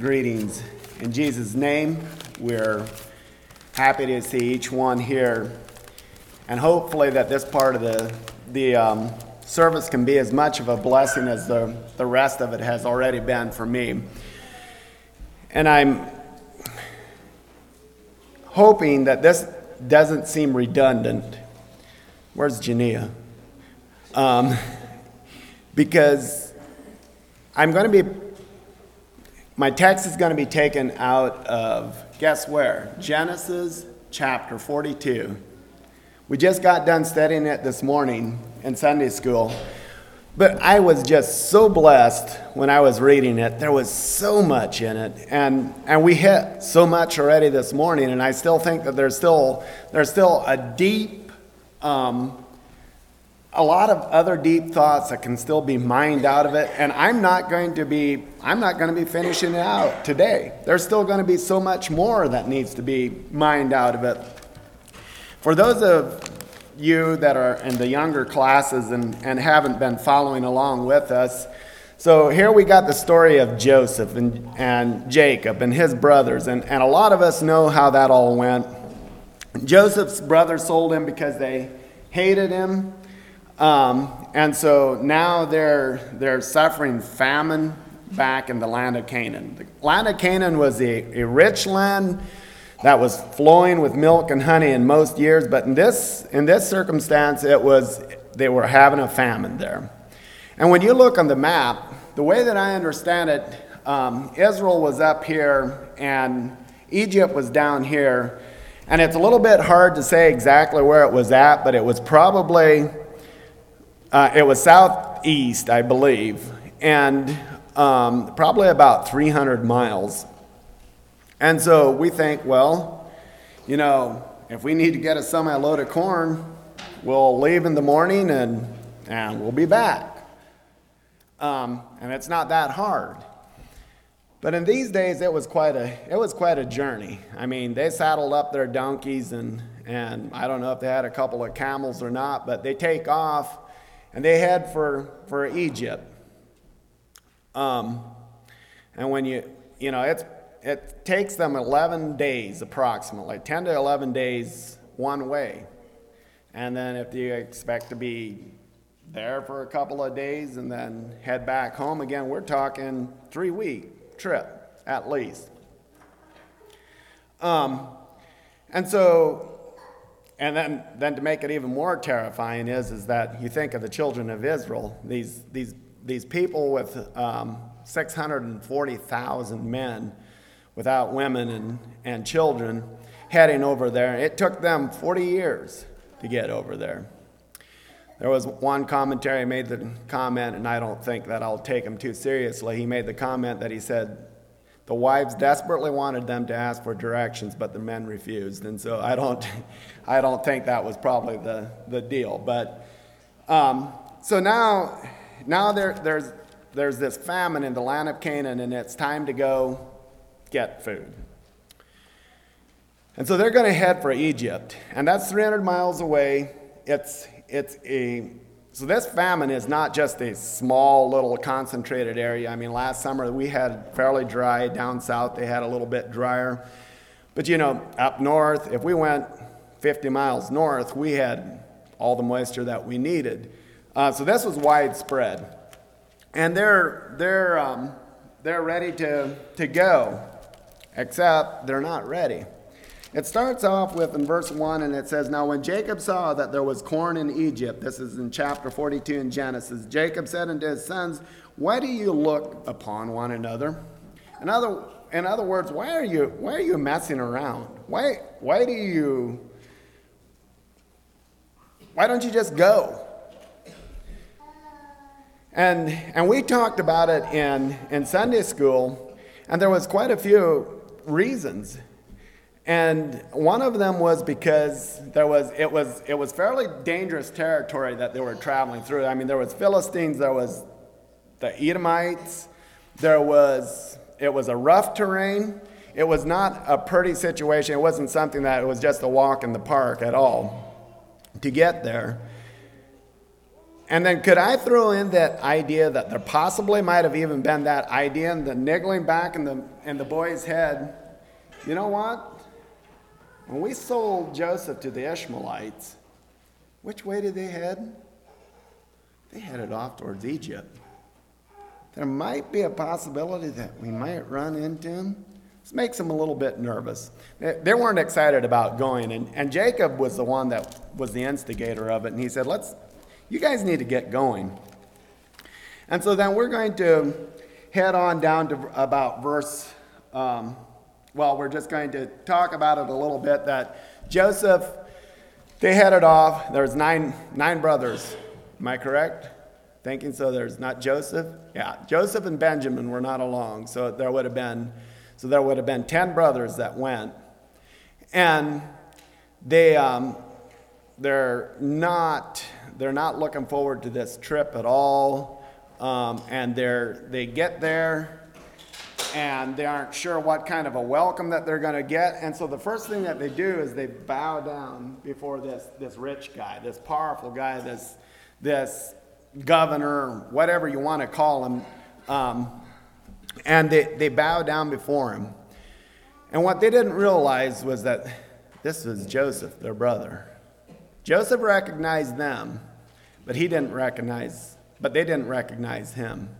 Greetings. In Jesus' name, we're happy to see each one here. And hopefully, that this part of the, the um, service can be as much of a blessing as the, the rest of it has already been for me. And I'm hoping that this doesn't seem redundant. Where's Jania? Um, because I'm going to be my text is going to be taken out of, guess where? Genesis chapter 42. We just got done studying it this morning in Sunday school. But I was just so blessed when I was reading it. There was so much in it. And, and we hit so much already this morning. And I still think that there's still, there's still a deep um, a lot of other deep thoughts that can still be mined out of it and i'm not going to be i'm not going to be finishing it out today. There's still going to be so much more that needs to be mined out of it. For those of you that are in the younger classes and, and haven't been following along with us so here we got the story of joseph and, and jacob and his brothers and, and a lot of us know how that all went. Joseph's brothers sold him because they hated him um, and so now they're, they're suffering famine back in the land of Canaan. The land of Canaan was a, a rich land that was flowing with milk and honey in most years, but in this, in this circumstance, it was, they were having a famine there. And when you look on the map, the way that I understand it, um, Israel was up here and Egypt was down here. And it's a little bit hard to say exactly where it was at, but it was probably uh, it was southeast, I believe, and um, probably about 300 miles. And so we think, well, you know, if we need to get a semi load of corn, we'll leave in the morning and, and we'll be back. Um, and it's not that hard. But in these days, it was quite a it was quite a journey. I mean, they saddled up their donkeys and and I don't know if they had a couple of camels or not, but they take off and they head for, for Egypt. Um, and when you, you know, it's, it takes them 11 days approximately, 10 to 11 days one way. And then if you expect to be there for a couple of days and then head back home again, we're talking three week trip at least. Um, and so and then, then to make it even more terrifying is, is that you think of the children of Israel, these, these, these people with um, 640,000 men without women and, and children heading over there. It took them 40 years to get over there. There was one commentary made the comment, and I don't think that I'll take him too seriously. He made the comment that he said, the wives desperately wanted them to ask for directions, but the men refused. And so I don't, I don't think that was probably the, the deal. But um, so now, now there, there's, there's this famine in the land of Canaan, and it's time to go get food. And so they're going to head for Egypt, and that's 300 miles away. It's, it's a so this famine is not just a small little concentrated area. I mean, last summer we had fairly dry. Down south they had a little bit drier. But you know, up north, if we went 50 miles north, we had all the moisture that we needed. Uh, so this was widespread. And they're, they're, um, they're ready to, to go, except they're not ready. It starts off with in verse 1 and it says, Now when Jacob saw that there was corn in Egypt, this is in chapter 42 in Genesis, Jacob said unto his sons, Why do you look upon one another? In other, in other words, why are you, why are you messing around? Why, why do you, why don't you just go? And, and we talked about it in, in Sunday school, and there was quite a few reasons. And one of them was because there was, it, was, it was fairly dangerous territory that they were traveling through. I mean, there was Philistines, there was the Edomites, there was, it was a rough terrain. It was not a pretty situation. It wasn't something that it was just a walk in the park at all to get there. And then could I throw in that idea that there possibly might have even been that idea and the niggling back in the, in the boy's head? You know what? When we sold Joseph to the Ishmaelites, which way did they head? They headed off towards Egypt. There might be a possibility that we might run into him. This makes them a little bit nervous. They, weren't excited about going, and, and Jacob was the one that was the instigator of it, and he said, Let's you guys need to get going. And so then we're going to head on down to about verse, um, well, we're just going to talk about it a little bit that Joseph, they headed off. There's nine, nine brothers. Am I correct? Thinking so there's not Joseph? Yeah, Joseph and Benjamin were not along, so there would have been, so there would have been 10 brothers that went. And they, um, they're not they're not looking forward to this trip at all. Um, and they're, they get there and they aren't sure what kind of a welcome that they're going to get. And so the first thing that they do is they bow down before this, this rich guy, this powerful guy, this, this governor, whatever you want to call him. Um, and they, they bow down before him. And what they didn't realize was that this was Joseph, their brother. Joseph recognized them, but he didn't recognize, but they didn't recognize him.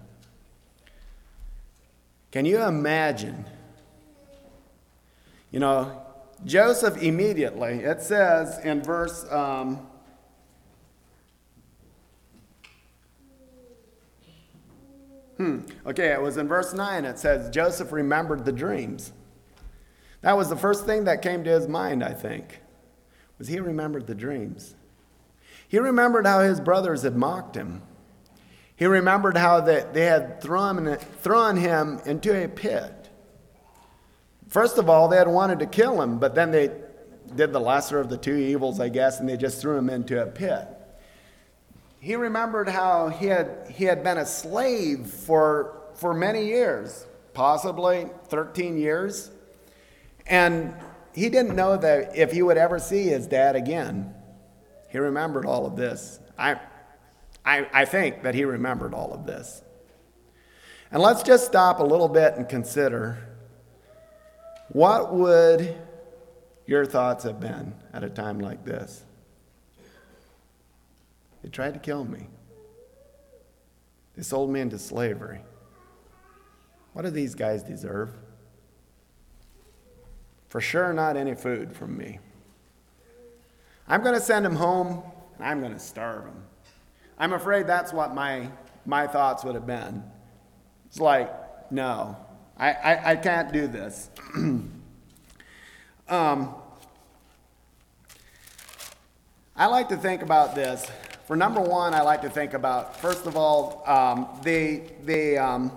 Can you imagine? You know, Joseph immediately, it says in verse um, Hmm. Okay, it was in verse 9. It says, Joseph remembered the dreams. That was the first thing that came to his mind, I think was he remembered the dreams. He remembered how his brothers had mocked him. He remembered how that they had thrown, thrown him into a pit. First of all, they had wanted to kill him, but then they did the lesser of the two evils, I guess, and they just threw him into a pit. He remembered how he had, he had been a slave for, for many years, possibly 13 years. And he didn't know that if he would ever see his dad again. He remembered all of this. I, I, I think that he remembered all of this. And let's just stop a little bit and consider what would your thoughts have been at a time like this? They tried to kill me. They sold me into slavery. What do these guys deserve? For sure, not any food from me. I'm going to send him home and I'm going to starve him. I'm afraid that's what my, my thoughts would have been. It's like, no, I, I, I can't do this. um, I like to think about this. For number one, I like to think about, first of all, um, they, they, um,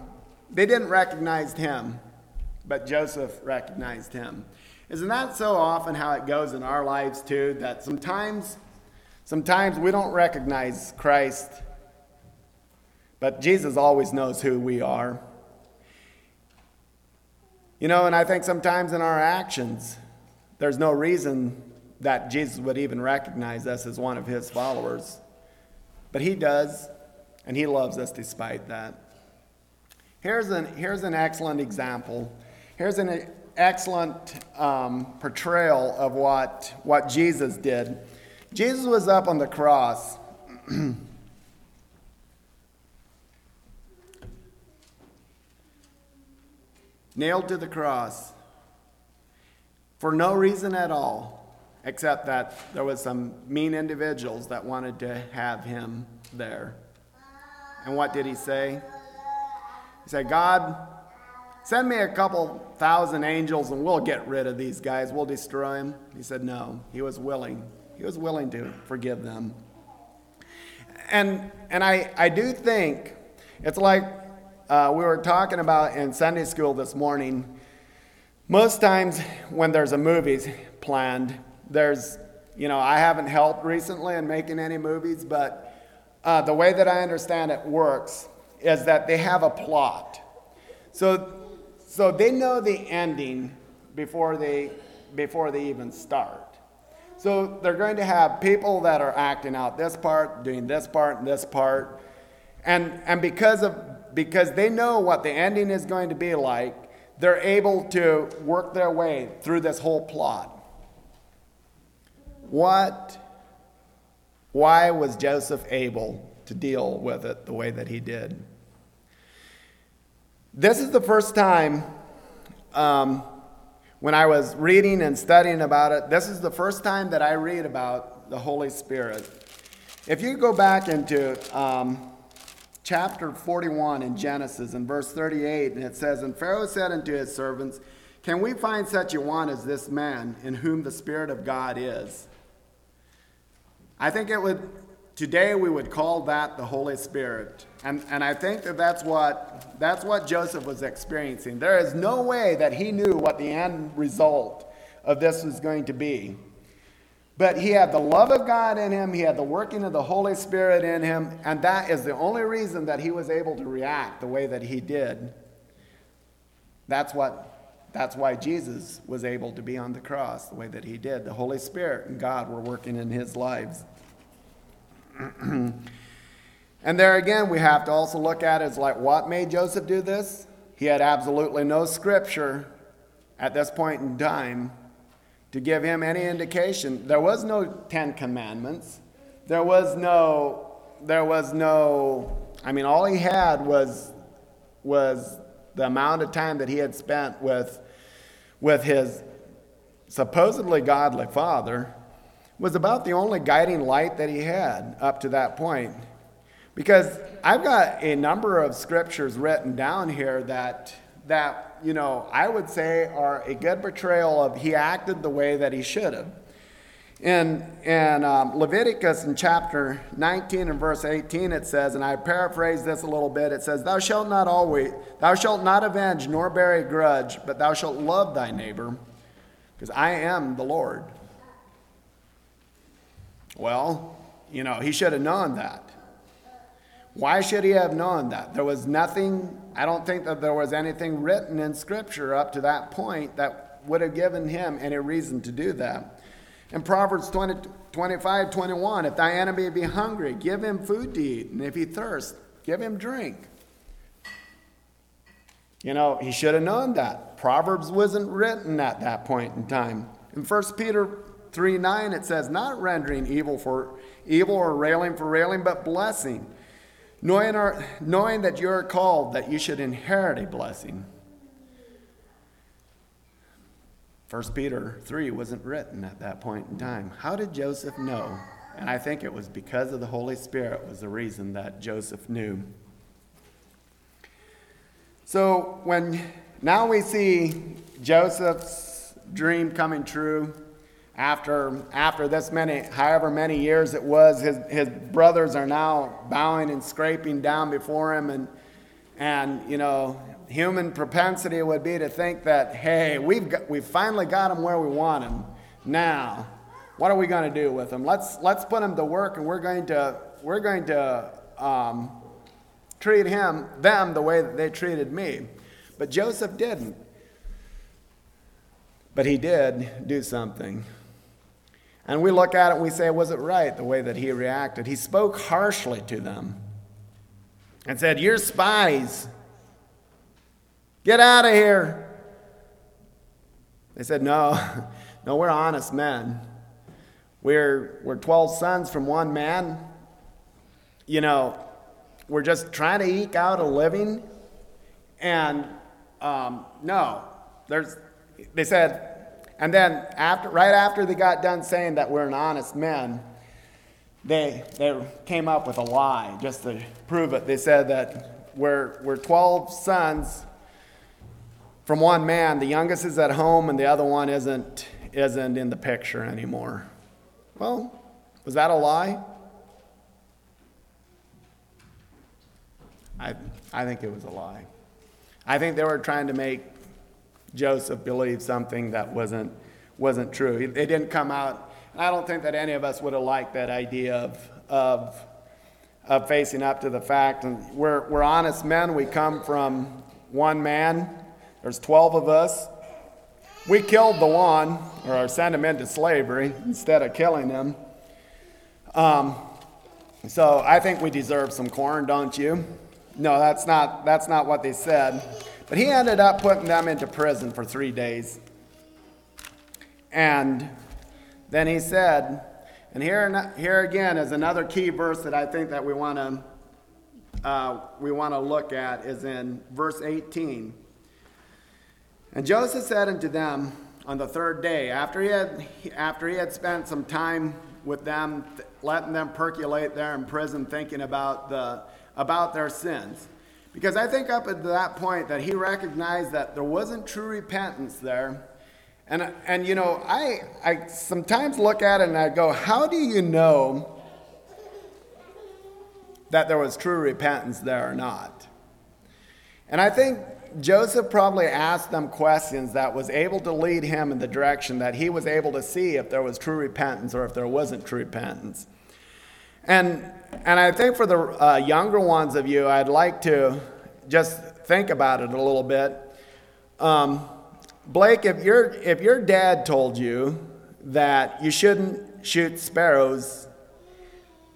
they didn't recognize him, but Joseph recognized him. Isn't that so often how it goes in our lives too? That sometimes, sometimes we don't recognize Christ, but Jesus always knows who we are. You know, and I think sometimes in our actions, there's no reason that Jesus would even recognize us as one of his followers. But he does, and he loves us despite that. Here's an, here's an excellent example. Here's an excellent um, portrayal of what, what Jesus did. Jesus was up on the cross. nailed to the cross for no reason at all, except that there was some mean individuals that wanted to have him there. And what did he say? He said, God, Send me a couple thousand angels and we'll get rid of these guys. We'll destroy them. He said, No. He was willing. He was willing to forgive them. And, and I, I do think it's like uh, we were talking about in Sunday school this morning. Most times when there's a movie planned, there's, you know, I haven't helped recently in making any movies, but uh, the way that I understand it works is that they have a plot. So so they know the ending before they, before they even start. So they're going to have people that are acting out this part, doing this part, and this part. And, and because, of, because they know what the ending is going to be like, they're able to work their way through this whole plot. What, why was Joseph able to deal with it the way that he did? This is the first time um, when I was reading and studying about it, this is the first time that I read about the Holy Spirit. If you go back into um, chapter 41 in Genesis, in verse 38, and it says, And Pharaoh said unto his servants, Can we find such a one as this man in whom the Spirit of God is? I think it would, today we would call that the Holy Spirit. And, and I think that that's what, that's what Joseph was experiencing. There is no way that he knew what the end result of this was going to be. But he had the love of God in him, he had the working of the Holy Spirit in him, and that is the only reason that he was able to react the way that he did. That's what that's why Jesus was able to be on the cross the way that he did. The Holy Spirit and God were working in his lives. And there again, we have to also look at it as like, what made Joseph do this? He had absolutely no scripture at this point in time to give him any indication. There was no Ten Commandments. There was no, there was no, I mean, all he had was, was the amount of time that he had spent with, with his supposedly godly father was about the only guiding light that he had up to that point. Because I've got a number of scriptures written down here that, that you know, I would say are a good portrayal of he acted the way that he should have. In, in um, Leviticus in chapter 19 and verse 18, it says, and I paraphrase this a little bit, it says, Thou shalt not always, thou shalt not avenge nor bear a grudge, but thou shalt love thy neighbor, because I am the Lord. Well, you know, he should have known that. Why should he have known that? There was nothing, I don't think that there was anything written in Scripture up to that point that would have given him any reason to do that. In Proverbs 20, 25, 21, if thy enemy be hungry, give him food to eat, and if he thirst, give him drink. You know, he should have known that. Proverbs wasn't written at that point in time. In 1 Peter 3 9, it says, Not rendering evil for evil or railing for railing, but blessing knowing, our, knowing that you are called that you should inherit a blessing. 1 Peter 3 wasn't written at that point in time. How did Joseph know? And I think it was because of the Holy Spirit was the reason that Joseph knew. So when now we see Joseph's dream coming true, after, after this many, however many years it was, his, his brothers are now bowing and scraping down before him. And, and, you know, human propensity would be to think that, hey, we've, got, we've finally got him where we want him. Now, what are we going to do with him? Let's, let's put him to work and we're going to, we're going to um, treat him, them, the way that they treated me. But Joseph didn't. But he did do something. And we look at it and we say, was it right the way that he reacted? He spoke harshly to them and said, You're spies. Get out of here. They said, No, no, we're honest men. We're, we're 12 sons from one man. You know, we're just trying to eke out a living. And um, no, there's, they said, and then after, right after they got done saying that we're an honest men, they, they came up with a lie just to prove it. They said that we're, we're 12 sons from one man. The youngest is at home and the other one isn't, isn't in the picture anymore. Well, was that a lie? I, I think it was a lie. I think they were trying to make Joseph believed something that wasn't, wasn't true. It didn't come out. I don't think that any of us would have liked that idea of, of, of facing up to the fact. And we're, we're honest men. We come from one man. There's 12 of us. we killed the one or sent him into slavery instead of killing him. Um, so I think we deserve some corn, don't you? No, that's not, that's not what they said. But he ended up putting them into prison for three days. And then he said, and here, here again is another key verse that I think that we want to uh, we want to look at is in verse 18. And Joseph said unto them on the third day, after he had, after he had spent some time with them, letting them percolate there in prison, thinking about, the, about their sins. Because I think up at that point that he recognized that there wasn't true repentance there. And, and you know, I, I sometimes look at it and I go, how do you know that there was true repentance there or not. And I think Joseph probably asked them questions that was able to lead him in the direction that he was able to see if there was true repentance or if there wasn't true repentance. And, and I think for the uh, younger ones of you, I'd like to just think about it a little bit. Um, Blake, if, your if your dad told you that you shouldn't shoot sparrows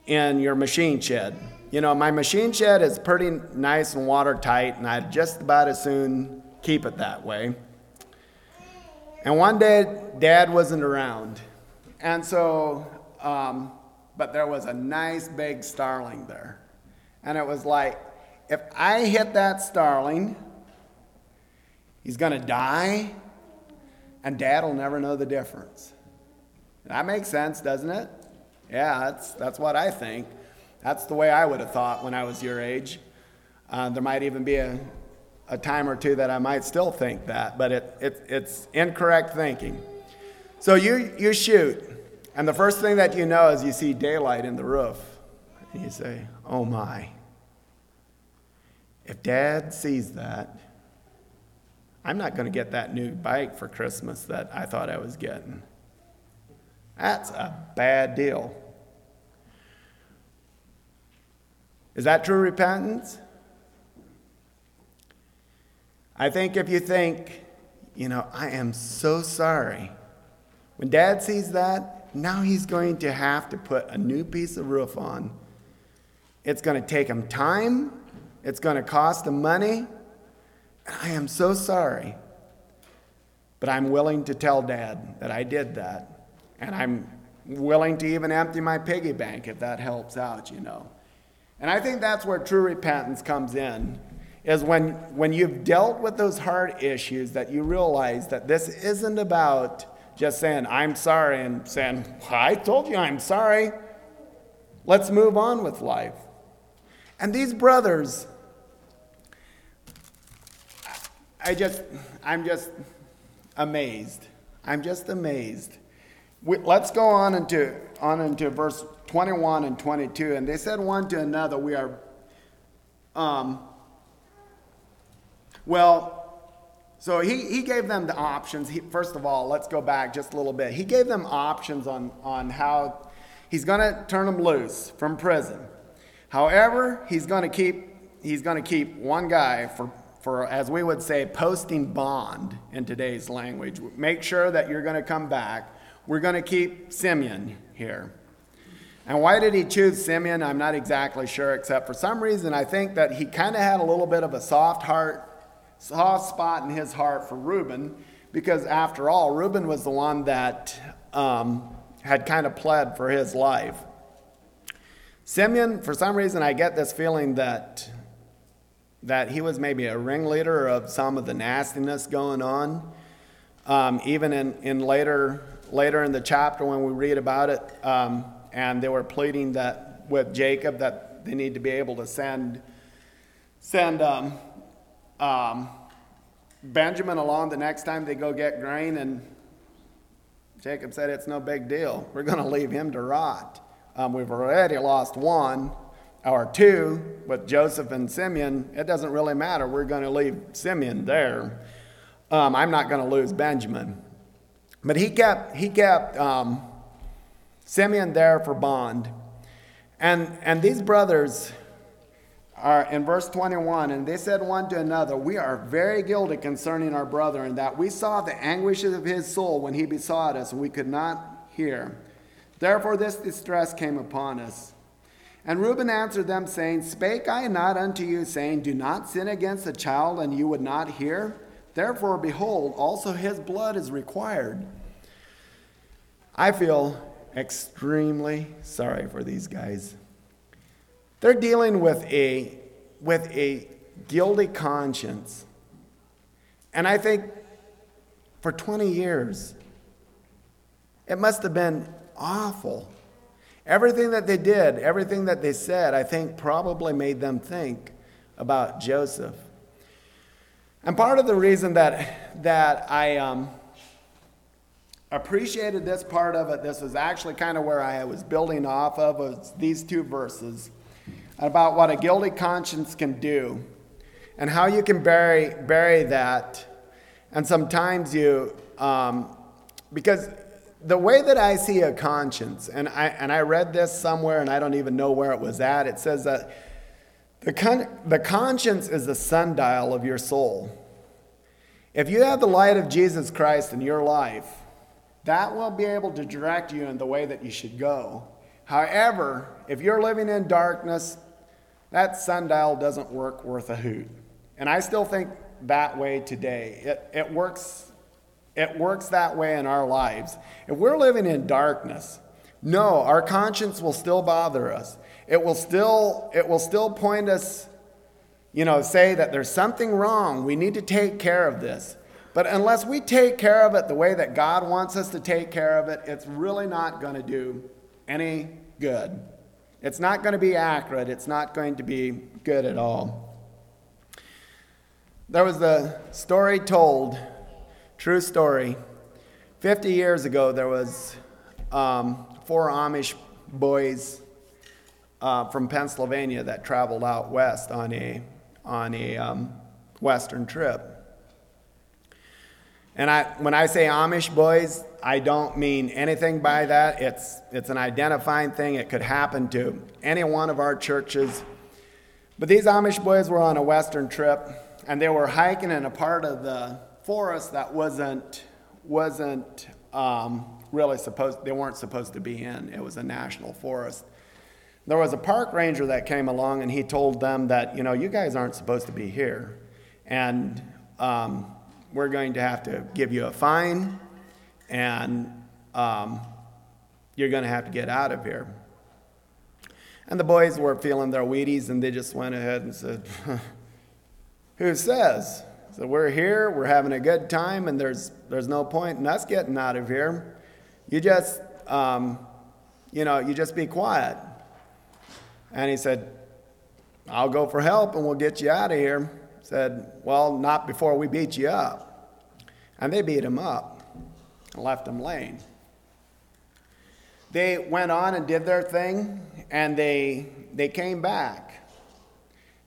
in your machine shed, you know, my machine shed is pretty nice and watertight, and I'd just about as soon keep it that way. And one day, Dad wasn't around. And so, um, but there was a nice big starling there. And it was like, if I hit that starling, he's going to die, and Dad will never know the difference. That makes sense, doesn't it? Yeah, that's, that's what I think. That's the way I would have thought when I was your age. Uh, there might even be a, a time or two that I might still think that, but it, it, it's incorrect thinking. So you, you shoot, and the first thing that you know is you see daylight in the roof. And you say, Oh my. If dad sees that, I'm not going to get that new bike for Christmas that I thought I was getting. That's a bad deal. Is that true repentance? I think if you think, you know, I am so sorry, when dad sees that, now he's going to have to put a new piece of roof on. It's going to take him time, it's going to cost him money. And I am so sorry. But I'm willing to tell dad that I did that. And I'm willing to even empty my piggy bank if that helps out, you know. And I think that's where true repentance comes in, is when, when you've dealt with those hard issues that you realize that this isn't about just saying, I'm sorry, and saying, I told you I'm sorry. Let's move on with life. And these brothers, I just, I'm just amazed. I'm just amazed. We, let's go on into, on into verse 21 and 22. And they said one to another, We are, um, well, so he, he gave them the options. He, first of all, let's go back just a little bit. He gave them options on, on how he's going to turn them loose from prison. However, he's going to keep, he's going to keep one guy for, for, as we would say, posting bond in today's language. Make sure that you're going to come back. We're going to keep Simeon here. And why did he choose Simeon? I'm not exactly sure, except for some reason I think that he kind of had a little bit of a soft heart, soft spot in his heart for Reuben, because after all, Reuben was the one that um, had kind of pled for his life. Simeon, for some reason, I get this feeling that that he was maybe a ringleader of some of the nastiness going on. Um, even in, in later later in the chapter when we read about it. Um, and they were pleading that with Jacob that they need to be able to send send um, um, Benjamin along the next time they go get grain, and Jacob said it's no big deal. We're going to leave him to rot. Um, we've already lost one or two with Joseph and Simeon. It doesn't really matter. We're going to leave Simeon there. Um, I'm not going to lose Benjamin. But he kept he kept um, Simeon there for bond. And, and these brothers are in verse 21 and they said one to another we are very guilty concerning our brother in that we saw the anguishes of his soul when he besought us and we could not hear. Therefore this distress came upon us. And reuben answered them saying spake i not unto you saying do not sin against a child and you would not hear? Therefore behold also his blood is required i feel extremely sorry for these guys they're dealing with a, with a guilty conscience. And I think for 20 years, it must have been awful. Everything that they did, everything that they said, I think probably made them think about Joseph. And part of the reason that, that I um, appreciated this part of it, this was actually kind of where I was building off of, was these two verses about what a guilty conscience can do and how you can bury, bury that. And sometimes you, um, because the way that I see a conscience, and I, and I read this somewhere and I don't even know where it was at, it says that the, con- the conscience is the sundial of your soul. If you have the light of Jesus Christ in your life, that will be able to direct you in the way that you should go. However, if you're living in darkness, that sundial doesn't work worth a hoot. And I still think that way today. It, it, works, it works that way in our lives. If we're living in darkness, no, our conscience will still bother us. It will still, it will still point us, you know, say that there's something wrong. We need to take care of this. But unless we take care of it the way that God wants us to take care of it, it's really not going to do any good. It's not going to be accurate, it's not going to be good at all. There was a story told, true story. 50 years ago, there was um, four Amish boys uh, from Pennsylvania that traveled out west on a, on a um, western trip. And I, when I say Amish boys, I don't mean anything by that. It's, it's an identifying thing. It could happen to any one of our churches. But these Amish boys were on a Western trip, and they were hiking in a part of the forest that wasn't, wasn't um, really supposed, they weren't supposed to be in. It was a national forest. There was a park ranger that came along, and he told them that, you know, you guys aren't supposed to be here. And um, we're going to have to give you a fine and um, you're going to have to get out of here. And the boys were feeling their Wheaties, and they just went ahead and said, Who says? So we're here, we're having a good time, and there's, there's no point in us getting out of here. You just, um, you know, you just be quiet. And he said, I'll go for help and we'll get you out of here. Said, Well, not before we beat you up. And they beat him up and left him laying. They went on and did their thing, and they, they came back.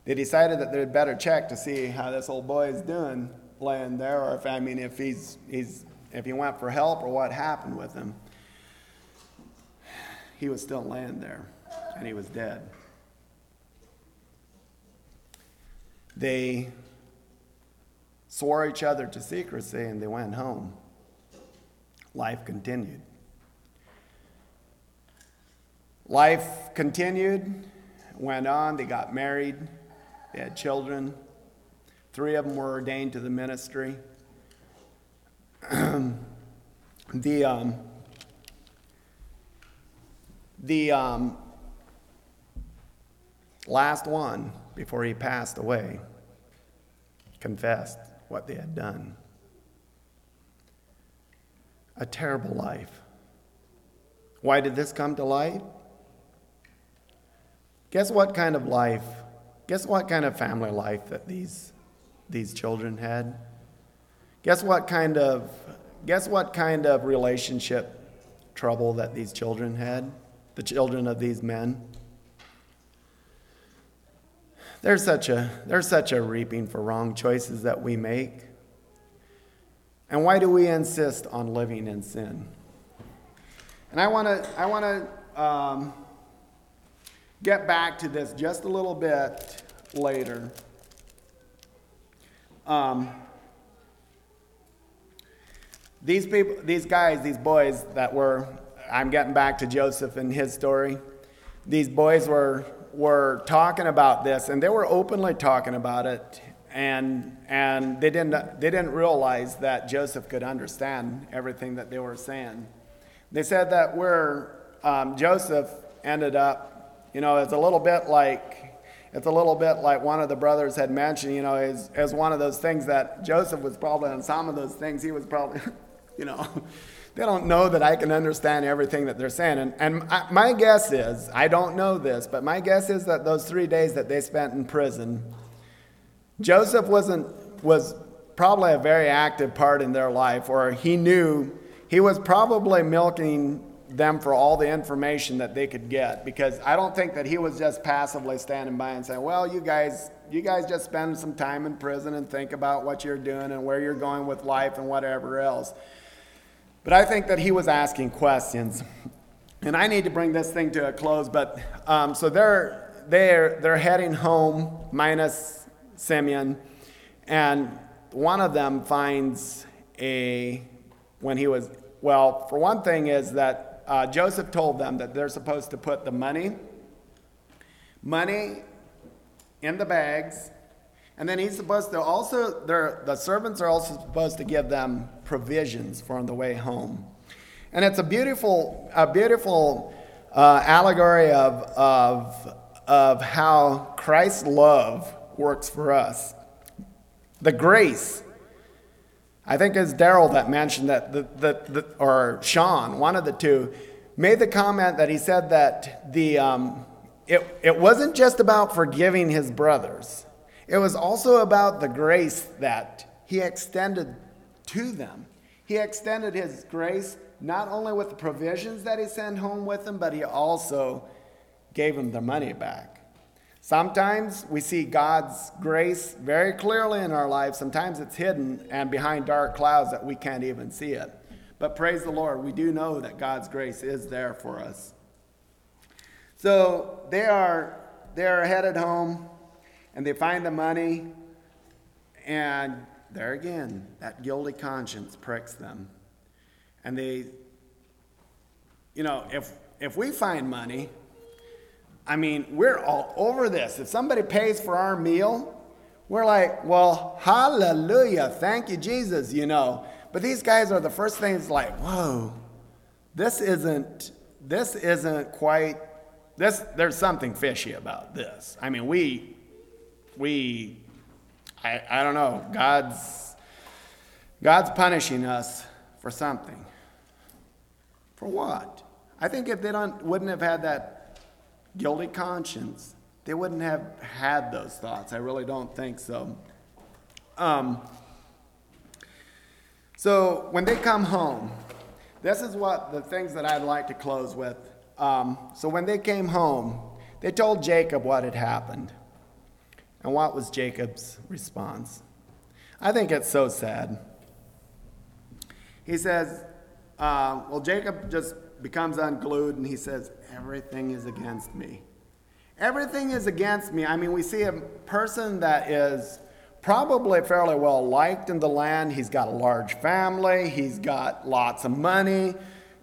They decided that they'd better check to see how this old boy is doing laying there, or if, I mean, if, he's, he's, if he went for help or what happened with him. He was still laying there, and he was dead. They swore each other to secrecy and they went home life continued. Life continued, went on, they got married, they had children. Three of them were ordained to the ministry. the um, the um, last one, before he passed away, confessed what they had done a terrible life. Why did this come to light? Guess what kind of life, guess what kind of family life that these, these children had? Guess what kind of, guess what kind of relationship trouble that these children had? The children of these men? There's such a, there's such a reaping for wrong choices that we make. And why do we insist on living in sin? And I want to I want to um, get back to this just a little bit later. Um, these people, these guys, these boys that were, I'm getting back to Joseph and his story. These boys were were talking about this, and they were openly talking about it, and and they didn't they didn't realize that Joseph could understand everything that they were saying. They said that where um, Joseph ended up, you know, it's a little bit like it's a little bit like one of the brothers had mentioned, you know, as, as one of those things that Joseph was probably on some of those things, he was probably, you know, they don't know that I can understand everything that they're saying. And, and I, my guess is, I don't know this, but my guess is that those three days that they spent in prison, Joseph wasn't, was probably a very active part in their life, or he knew he was probably milking them for all the information that they could get because I don't think that he was just passively standing by and saying, "Well, you guys, you guys just spend some time in prison and think about what you're doing and where you're going with life and whatever else." But I think that he was asking questions, and I need to bring this thing to a close. But um, so they're they're they're heading home minus Simeon, and one of them finds a when he was well. For one thing, is that uh, Joseph told them that they're supposed to put the money, money in the bags, and then he's supposed to also, the servants are also supposed to give them provisions for on the way home. And it's a beautiful, a beautiful uh, allegory of, of, of how Christ's love works for us. The grace I think it's Daryl that mentioned that, the, the, the, or Sean, one of the two, made the comment that he said that the, um, it, it wasn't just about forgiving his brothers, it was also about the grace that he extended to them. He extended his grace not only with the provisions that he sent home with him, but he also gave them their money back. Sometimes we see God's grace very clearly in our lives. Sometimes it's hidden and behind dark clouds that we can't even see it. But praise the Lord, we do know that God's grace is there for us. So they are they are headed home and they find the money and there again that guilty conscience pricks them. And they you know, if if we find money I mean, we're all over this. If somebody pays for our meal, we're like, well, hallelujah, thank you, Jesus, you know. But these guys are the first things like, whoa, this isn't, this isn't quite, this, there's something fishy about this. I mean, we, we, I, I don't know, God's, God's punishing us for something. For what? I think if they don't, wouldn't have had that guilty conscience, they wouldn't have had those thoughts. I really don't think so. Um, so when they come home, this is what the things that I'd like to close with. Um, so when they came home, they told Jacob what had happened. And what was Jacob's response? I think it's so sad. He says, uh, well, Jacob just becomes unglued and he says, Everything is against me. Everything is against me. I mean, we see a person that is probably fairly well liked in the land. He's got a large family, he's got lots of money,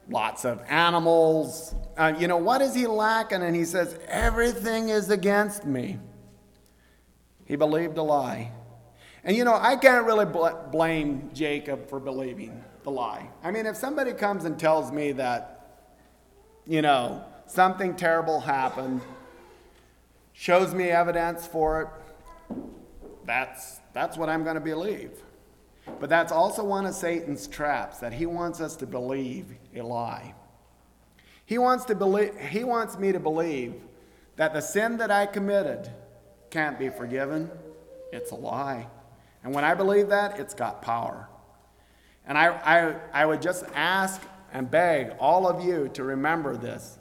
lots of animals. Uh, you know, what is he lacking? And he says, Everything is against me. He believed a lie. And you know, I can't really bl- blame Jacob for believing the lie. I mean, if somebody comes and tells me that you know, something terrible happened, shows me evidence for it, that's, that's what I'm going to believe. But that's also one of Satan's traps that he wants us to believe a lie. He wants, to believe, he wants me to believe that the sin that I committed can't be forgiven. It's a lie. And when I believe that, it's got power. And I, I, I would just ask and beg all of you to remember this.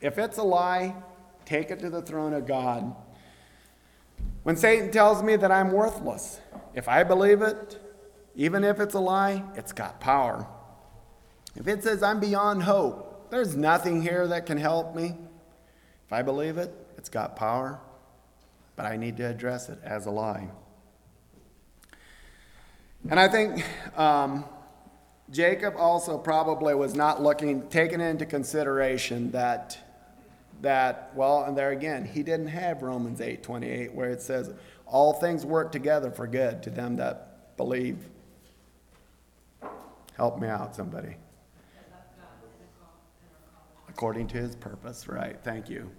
If it's a lie, take it to the throne of God. When Satan tells me that I'm worthless, if I believe it, even if it's a lie, it's got power. If it says I'm beyond hope, there's nothing here that can help me. If I believe it, it's got power. But I need to address it as a lie. And I think um, Jacob also probably was not looking, taking into consideration that, that, well, and there again, he didn't have Romans 8 28, where it says, All things work together for good to them that believe. Help me out, somebody. According to his purpose, right? Thank you.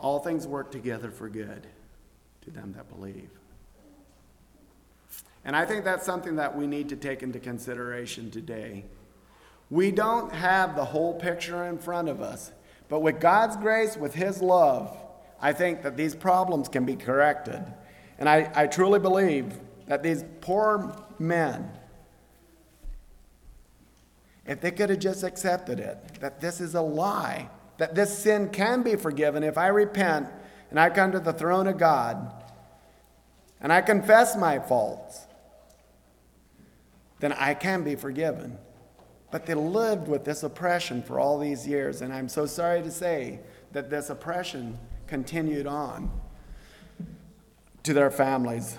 All things work together for good to them that believe. And I think that's something that we need to take into consideration today. We don't have the whole picture in front of us, but with God's grace, with His love, I think that these problems can be corrected. And I, I truly believe that these poor men, if they could have just accepted it, that this is a lie, that this sin can be forgiven if I repent and I come to the throne of God and I confess my faults then I can be forgiven. But they lived with this oppression for all these years, and I'm so sorry to say that this oppression continued on to their families.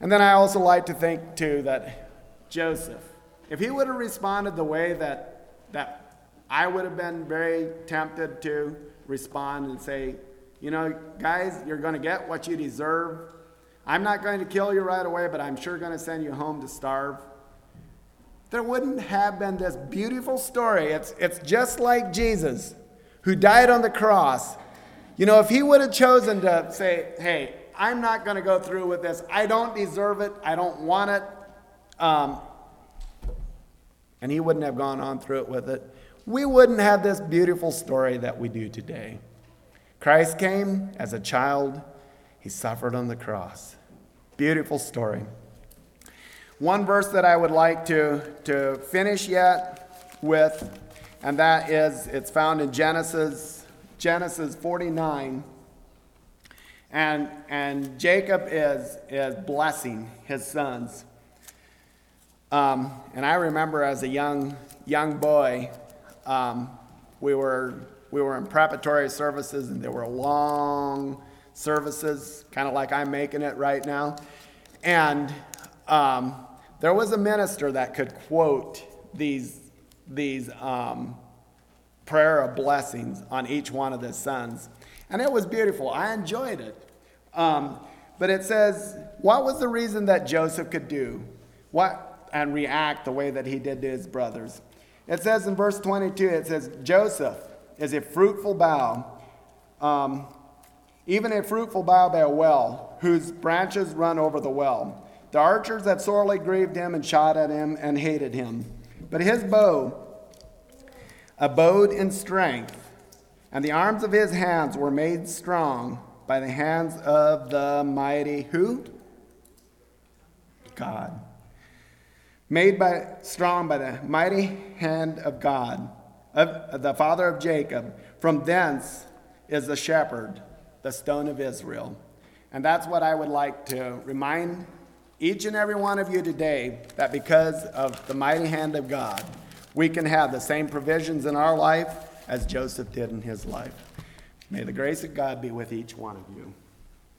And then I also like to think, too, that Joseph, if he would have responded the way that, that I would have been very tempted to respond and say, you know, guys, you're going to get what you deserve. I'm not going to kill you right away, but I'm sure going to send you home to starve. There wouldn't have been this beautiful story. It's, it's just like Jesus, who died on the cross. You know, if he would have chosen to say, hey, I'm not going to go through with this, I don't deserve it, I don't want it, um, and he wouldn't have gone on through it with it, we wouldn't have this beautiful story that we do today. Christ came as a child he suffered on the cross. Beautiful story. One verse that I would like to, to finish yet with, and that is it's found in Genesis, Genesis 49. And, and Jacob is, is blessing his sons. Um, and I remember as a young, young boy, um, we, were, we were in preparatory services, and there were long services, kind of like I'm making it right now. And um, there was a minister that could quote these, these um, prayer of blessings on each one of the sons. And it was beautiful. I enjoyed it. Um, but it says, what was the reason that Joseph could do what and react the way that he did to his brothers? It says in verse 22, it says, Joseph is a fruitful bough um, even a fruitful bough by a well, whose branches run over the well. The archers had sorely grieved him and shot at him and hated him. But his bow abode in strength, and the arms of his hands were made strong by the hands of the mighty who? God. Made by strong by the mighty hand of God, of the father of Jacob. From thence is the shepherd the stone of Israel. And that's what I would like to remind each and every one of you today that because of the mighty hand of God, we can have the same provisions in our life as Joseph did in his life. May the grace of God be with each one of you.